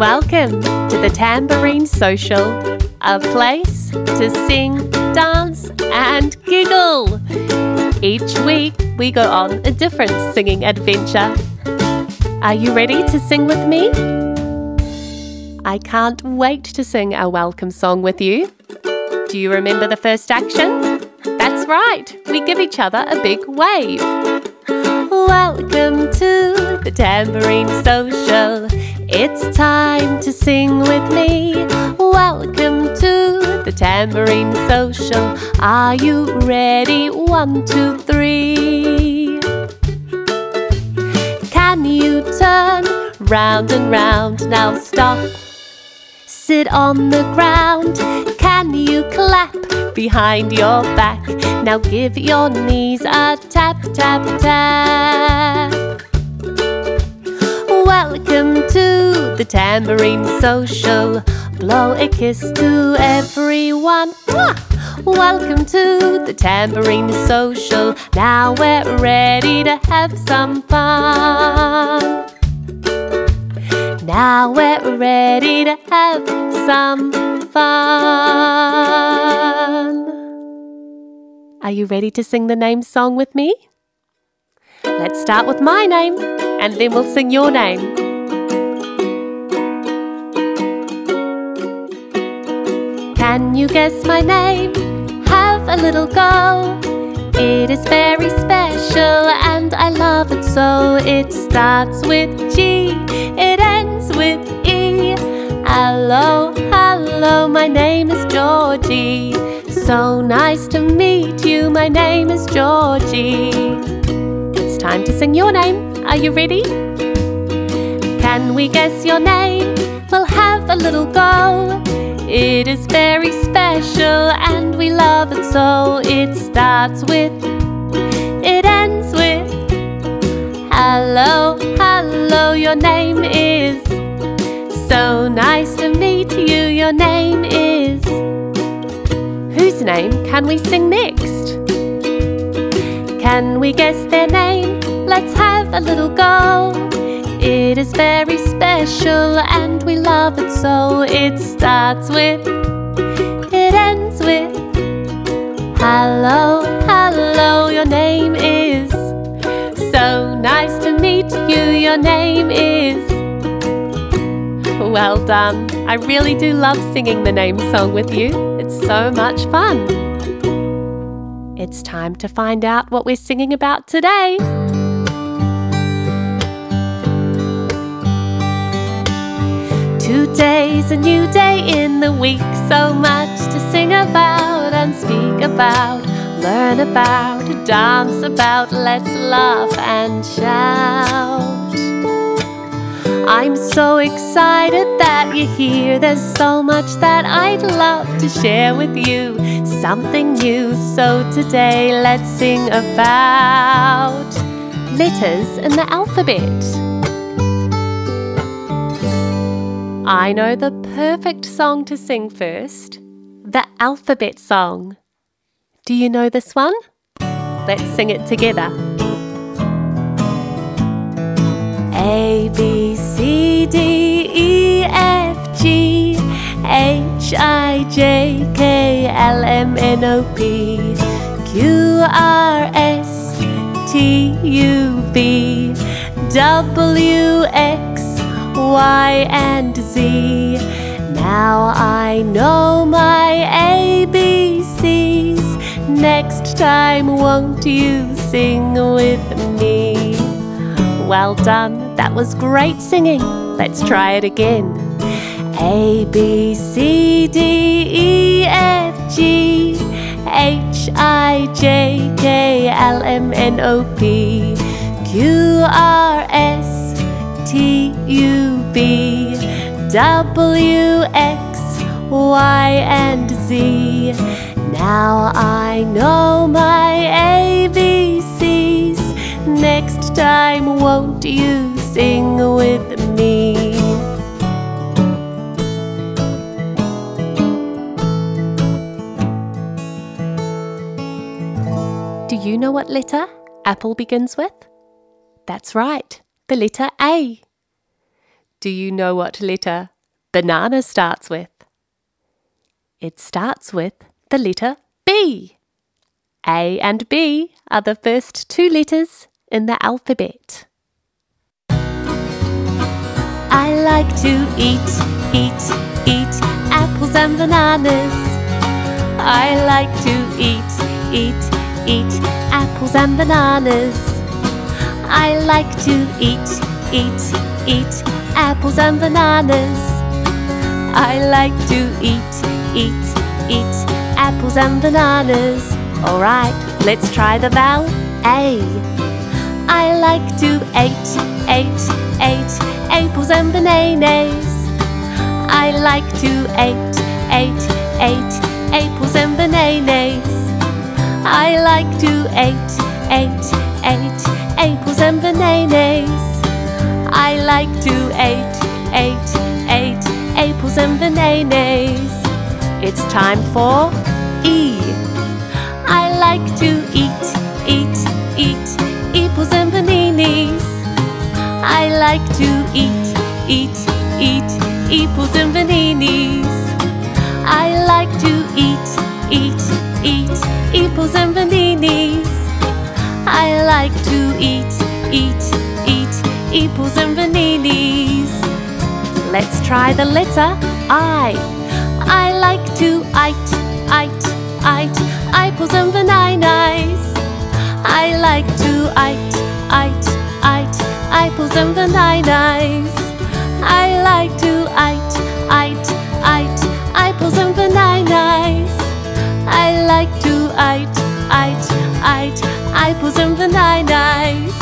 Welcome to the Tambourine Social, a place to sing, dance, and giggle. Each week, we go on a different singing adventure. Are you ready to sing with me? I can't wait to sing our welcome song with you. Do you remember the first action? That's right, we give each other a big wave. Welcome to the Tambourine Social. It's time to sing with me. Welcome to the Tambourine Social. Are you ready? One, two, three. Can you turn round and round? Now stop. Sit on the ground. Can you clap behind your back? Now give your knees a tap, tap, tap. Welcome to the Tambourine Social. Blow a kiss to everyone. Welcome to the Tambourine Social. Now we're ready to have some fun. Now we're ready to have some fun. Are you ready to sing the name song with me? Let's start with my name and then we'll sing your name. Can you guess my name? Have a little go. It is very special and I love it so. It starts with G, it ends with E. Hello, hello, my name is Georgie. So nice to meet you, my name is Georgie. Time to sing your name. Are you ready? Can we guess your name? We'll have a little go. It is very special and we love it so. It starts with, it ends with. Hello, hello, your name is. So nice to meet you, your name is. Whose name can we sing next? Can we guess their name? Let's have a little go. It is very special and we love it so. It starts with, it ends with. Hello, hello, your name is. So nice to meet you, your name is. Well done. I really do love singing the name song with you. It's so much fun. It's time to find out what we're singing about today. Today's a new day in the week, so much to sing about and speak about, learn about, dance about. Let's laugh and shout. I'm so excited that you're here. There's so much that I'd love to share with you, something new. So today, let's sing about letters in the alphabet. I know the perfect song to sing first the alphabet song. Do you know this one? Let's sing it together. A, B, C, D, E, F, G, H, I, J, K, L, M, N, O, P, Q, R, S, T, U, V, W, X, Y, and Z. Now I know my ABCs. Next time, won't you sing with me? Well done, that was great singing. Let's try it again. A, B, C, D, E, F, G, H, I, J, K, L, M, N, O, P, Q, R, S, T, U, V, W, X, Y, and Z. Now I know my ABCs. Next time, won't you sing with me? Do you know what letter apple begins with? That's right, the letter A. Do you know what letter banana starts with? It starts with the letter B. A and B are the first two letters in the alphabet. I like to eat, eat, eat apples and bananas. I like to eat, eat, eat apples and bananas. I like to eat, eat, eat apples and bananas. I like to eat, eat, eat apples and bananas. Alright, let's try the vowel A. I like to eat, eat, eat apples and bananas. I like to eat, eat, eat apples and bananas. I like to eat, eat, eat apples and bananas. I like to eat, eat, eat apples and bananas. It's time for E. I like to eat, eat, eat apples and bananas. I like to eat, eat, eat apples and bananas. I like to eat, eat, eat apples and bananas. I like to eat, eat, eat apples and bananas. Let's try the letter I. I like to eat, eat, eat apples and bananas. Apples and bananas. I like to eat, eat, eat apples and bananas. I like to eat, eat, eat apples and bananas.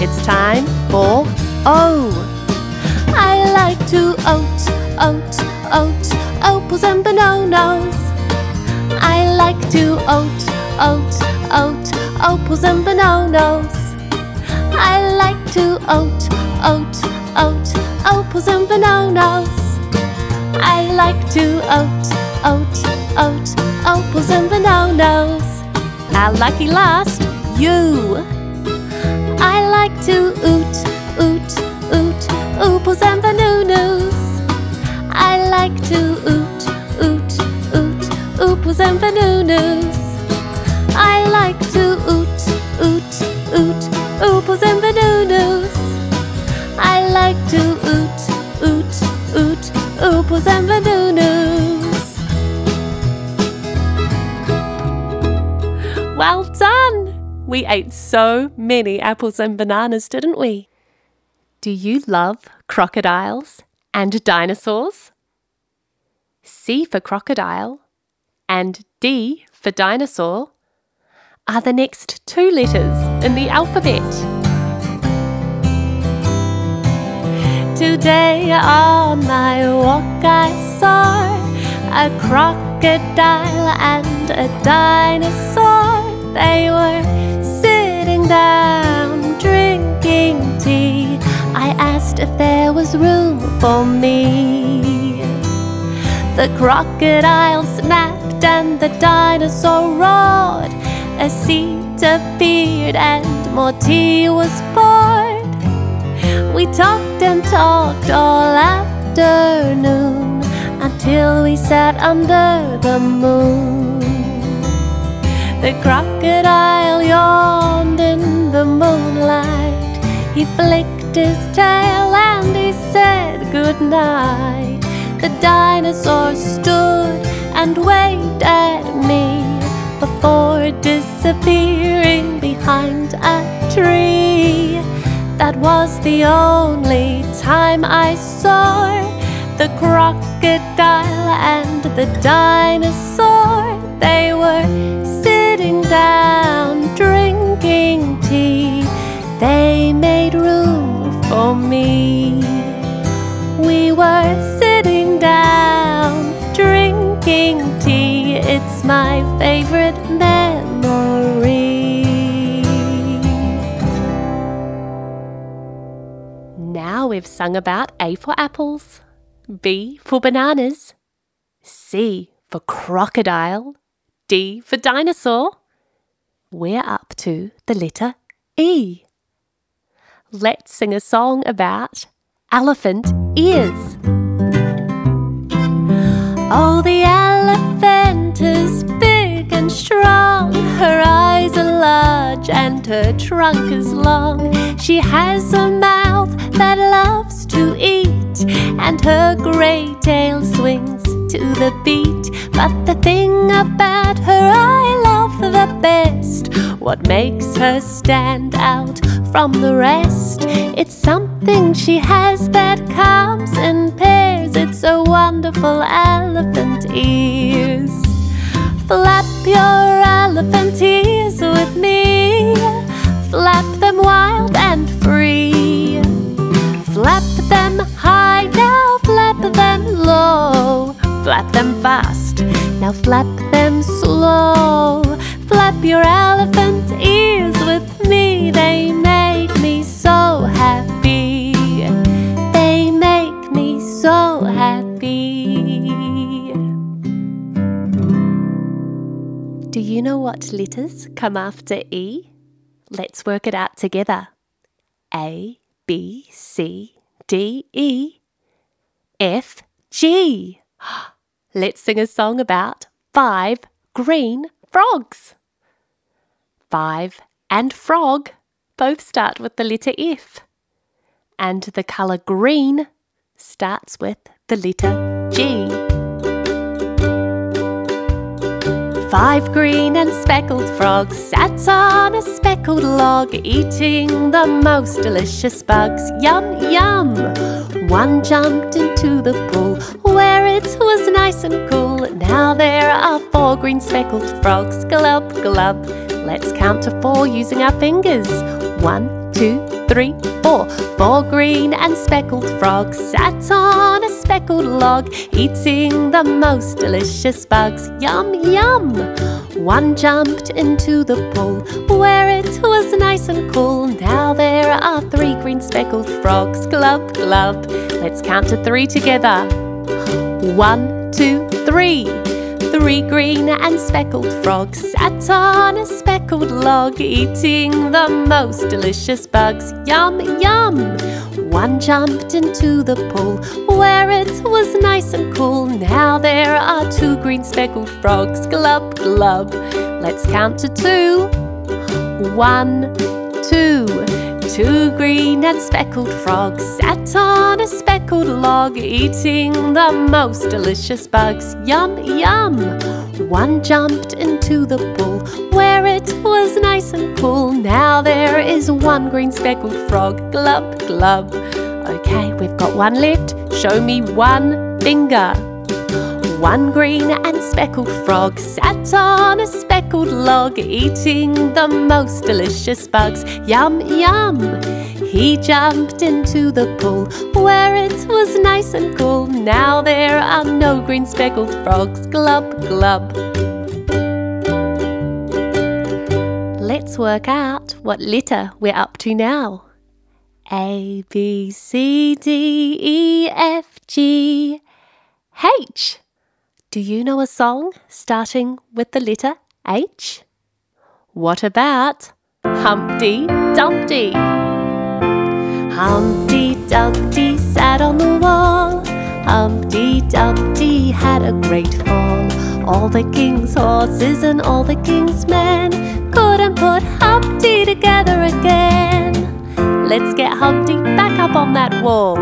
It's time for O. I like to oat, oat, oat apples and bananas. I like to oat, oat, oat apples and bananas. I like to oat, oat, oat apples and bananas. I like to oat, oat, oat apples and bananas. Our lucky last, you. I like to oot, oot, oot apples and bananas. I like to oot, oot, oot apples and bananas. I like to oot, oot, oot apples and bananas. Apples and bananas. Well done! We ate so many apples and bananas, didn't we? Do you love crocodiles and dinosaurs? C for crocodile and D for dinosaur are the next two letters in the alphabet. Today on my walk I saw a crocodile and a dinosaur. They were sitting down drinking tea. I asked if there was room for me. The crocodile snapped and the dinosaur roared. A seat appeared and more tea was poured. We talked and talked all afternoon until we sat under the moon. The crocodile yawned in the moonlight. He flicked his tail and he said good night. The dinosaur stood and waved at me before disappearing behind a tree. That was the only time I saw the crocodile and the dinosaur. They were sitting down drinking tea. They made room for me. We were sitting down drinking tea. It's my favorite memory. We've sung about A for apples, B for bananas, C for crocodile, D for dinosaur. We're up to the letter E. Let's sing a song about elephant ears. Oh, the elephant is big and strong. Her large and her trunk is long. She has a mouth that loves to eat, and her grey tail swings to the beat. But the thing about her I love the best, what makes her stand out from the rest, it's something she has that comes in pairs. It's a wonderful elephant ears. Flap your elephant ears with me. Letters come after E? Let's work it out together. A, B, C, D, E, F, G. Let's sing a song about five green frogs. Five and frog both start with the letter F, and the colour green starts with the letter G. Five green and speckled frogs sat on a speckled log, eating the most delicious bugs. Yum, yum! One jumped into the pool where it was nice and cool. Now there are four green speckled frogs. Glub, glub. Let's count to four using our fingers. One, two, three, four. Four green and speckled frogs sat on speckled log, eating the most delicious bugs. Yum, yum! One jumped into the pool where it was nice and cool. Now there are three green speckled frogs. Glub, glub. Let's count to three together. One, two, three. Three green and speckled frogs sat on a speckled log, eating the most delicious bugs. Yum, yum! One jumped into the pool where it was nice and cool. Now there are two green speckled frogs. Glub, glub. Let's count to two. One, two. Two green and speckled frogs sat on a speckled log, eating the most delicious bugs. Yum, yum! One jumped into the pool nice and cool. Now there is one green speckled frog. Glub, glub. Okay, we've got one left. Show me one finger. One green and speckled frog sat on a speckled log, eating the most delicious bugs. Yum, yum! He jumped into the pool where it was nice and cool. Now there are no green speckled frogs. Glub, glub. Let's work out what letter we're up to now. A, B, C, D, E, F, G, H. Do you know a song starting with the letter H? What about Humpty Dumpty? Humpty Dumpty sat on the wall. Humpty Dumpty had a great fall. All the king's horses and all the king's men couldn't put Humpty together again. Let's get Humpty back up on that wall.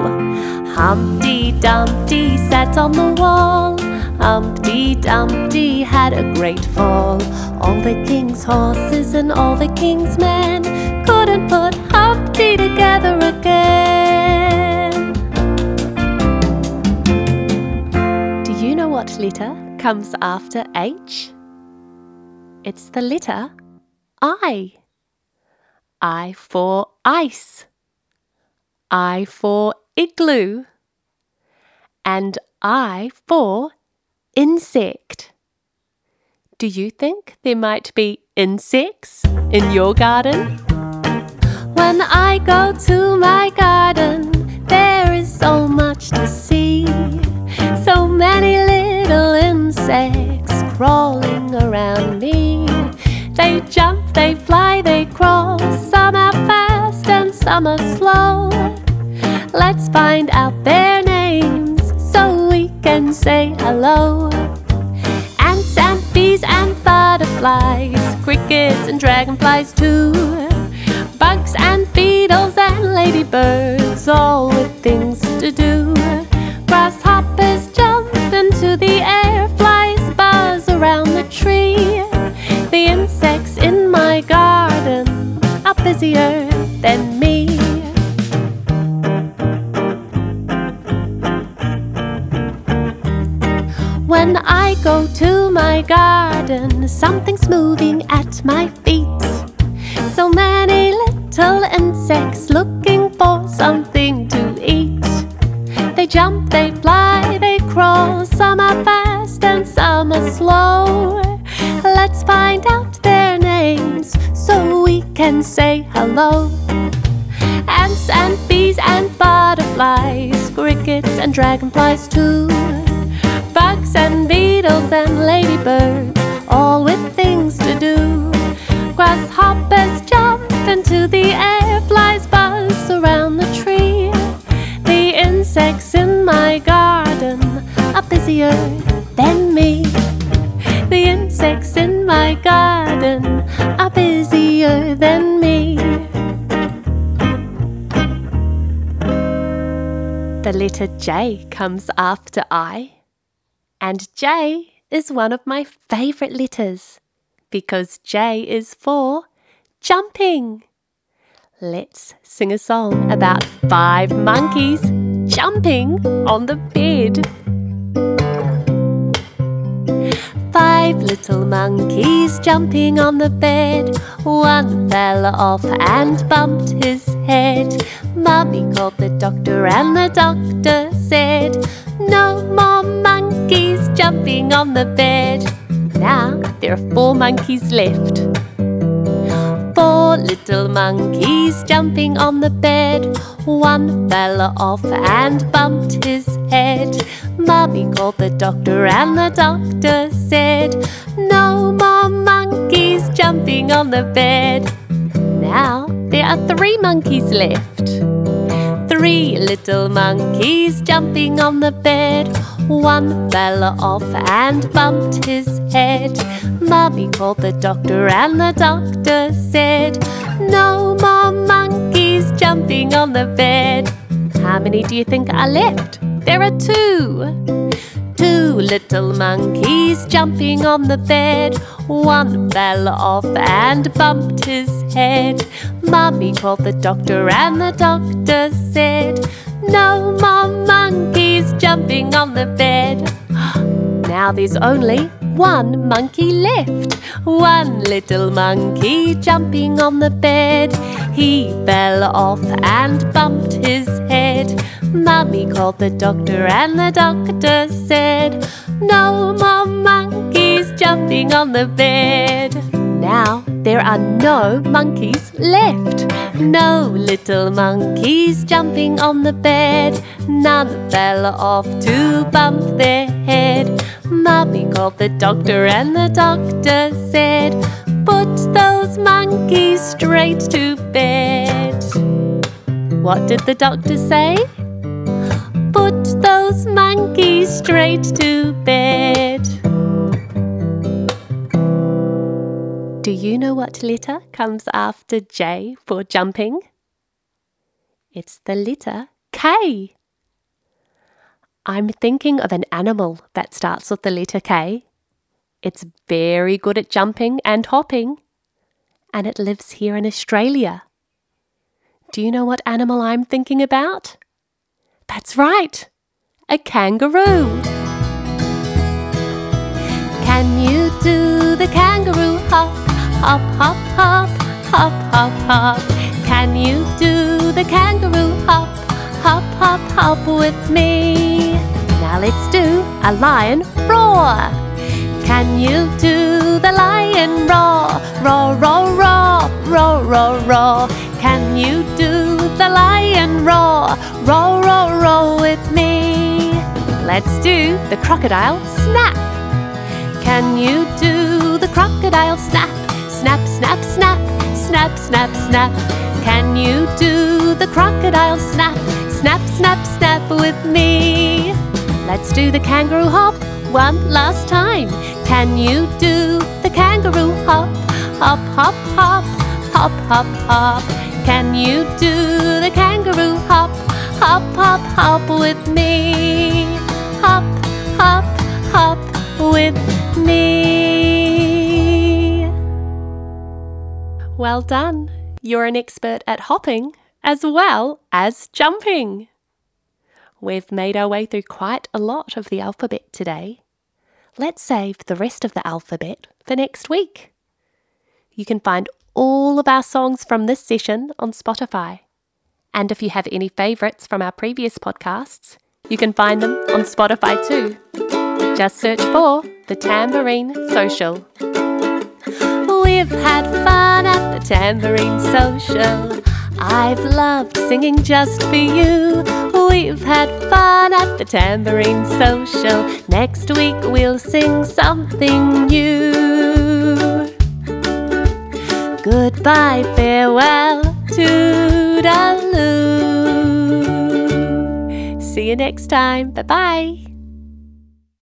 Humpty Dumpty sat on the wall. Humpty Dumpty had a great fall. All the king's horses and all the king's men couldn't put Humpty together again. Do you know what letter comes after H? It's the letter I. I for ice. I for igloo. And I for insect. Do you think there might be insects in your garden? When I go to my garden, there is so much to see. So many little insects crawling around me. They jump, they fly, they crawl. Some are fast and some are slow. Let's find out their names so we can say hello. Ants and bees and butterflies, crickets and dragonflies too. Bugs and beetles and ladybirds, all with things to do. Crickets and dragonflies too. Bugs and beetles and ladybirds, all with things to do. Grasshoppers jump into the air, letter J comes after I. And J is one of my favourite letters because J is for jumping. Let's sing a song about five monkeys jumping on the bed. Five little monkeys jumping on the bed. One fell off and bumped his head. Mummy called the doctor, and the doctor said, No more monkeys jumping on the bed. Now there are four monkeys left. Four little monkeys jumping on the bed. One fell off and bumped his head. Mummy called the doctor, and the doctor said, No more monkeys jumping on the bed. Now there are three monkeys left. Three little monkeys jumping on the bed. One fell off and bumped his head. Mummy called the doctor, and the doctor said, No more monkeys jumping on the bed. How many do you think are left? There are two. Two little monkeys jumping on the bed. One fell off and bumped his head. Mummy called the doctor, and the doctor said, No more monkeys jumping on the bed. Now there's only one monkey left. One little monkey jumping on the bed. He fell off and bumped his head. Mummy called the doctor, and the doctor said, No more monkeys jumping on the bed. Now there are no monkeys left. No little monkeys jumping on the bed. None fell off to bump their head. Mummy called the doctor, and the doctor said, Put those monkeys straight to bed. What did the doctor say? Monkeys straight to bed. Do you know what letter comes after J for jumping? It's the letter K. I'm thinking of an animal that starts with the letter K. It's very good at jumping and hopping, and it lives here in Australia. Do you know what animal I'm thinking about? That's right, a kangaroo. Can you do the kangaroo hop, hop, hop, hop, hop, hop, hop? Can you do the kangaroo hop, hop, hop, hop with me? Now let's do a lion roar. Can you do the lion roar? Roar, roar, roar, roar, roar, roar. Can you do the lion roar? Roar, roar, roar with me. Let's do the crocodile snap. Can you do the crocodile snap? Snap, snap, snap, snap, snap, snap. Can you do the crocodile snap? Snap, snap, snap with me. Let's do the kangaroo hop one last time. Can you do the kangaroo hop? Hop, hop, hop, hop, hop, hop. Can you do the kangaroo hop? Hop, hop, hop with me. Hop, hop, with me. Well done. You're an expert at hopping as well as jumping. We've made our way through quite a lot of the alphabet today. Let's save the rest of the alphabet for next week. You can find all of our songs from this session on Spotify. And if you have any favourites from our previous podcasts, you can find them on Spotify too. Just search for the Tambourine Social. We've had fun at the Tambourine Social. I've loved singing just for you. We've had fun at the Tambourine Social. Next week we'll sing something new. Goodbye, farewell, toodaloo. You next time. Bye bye.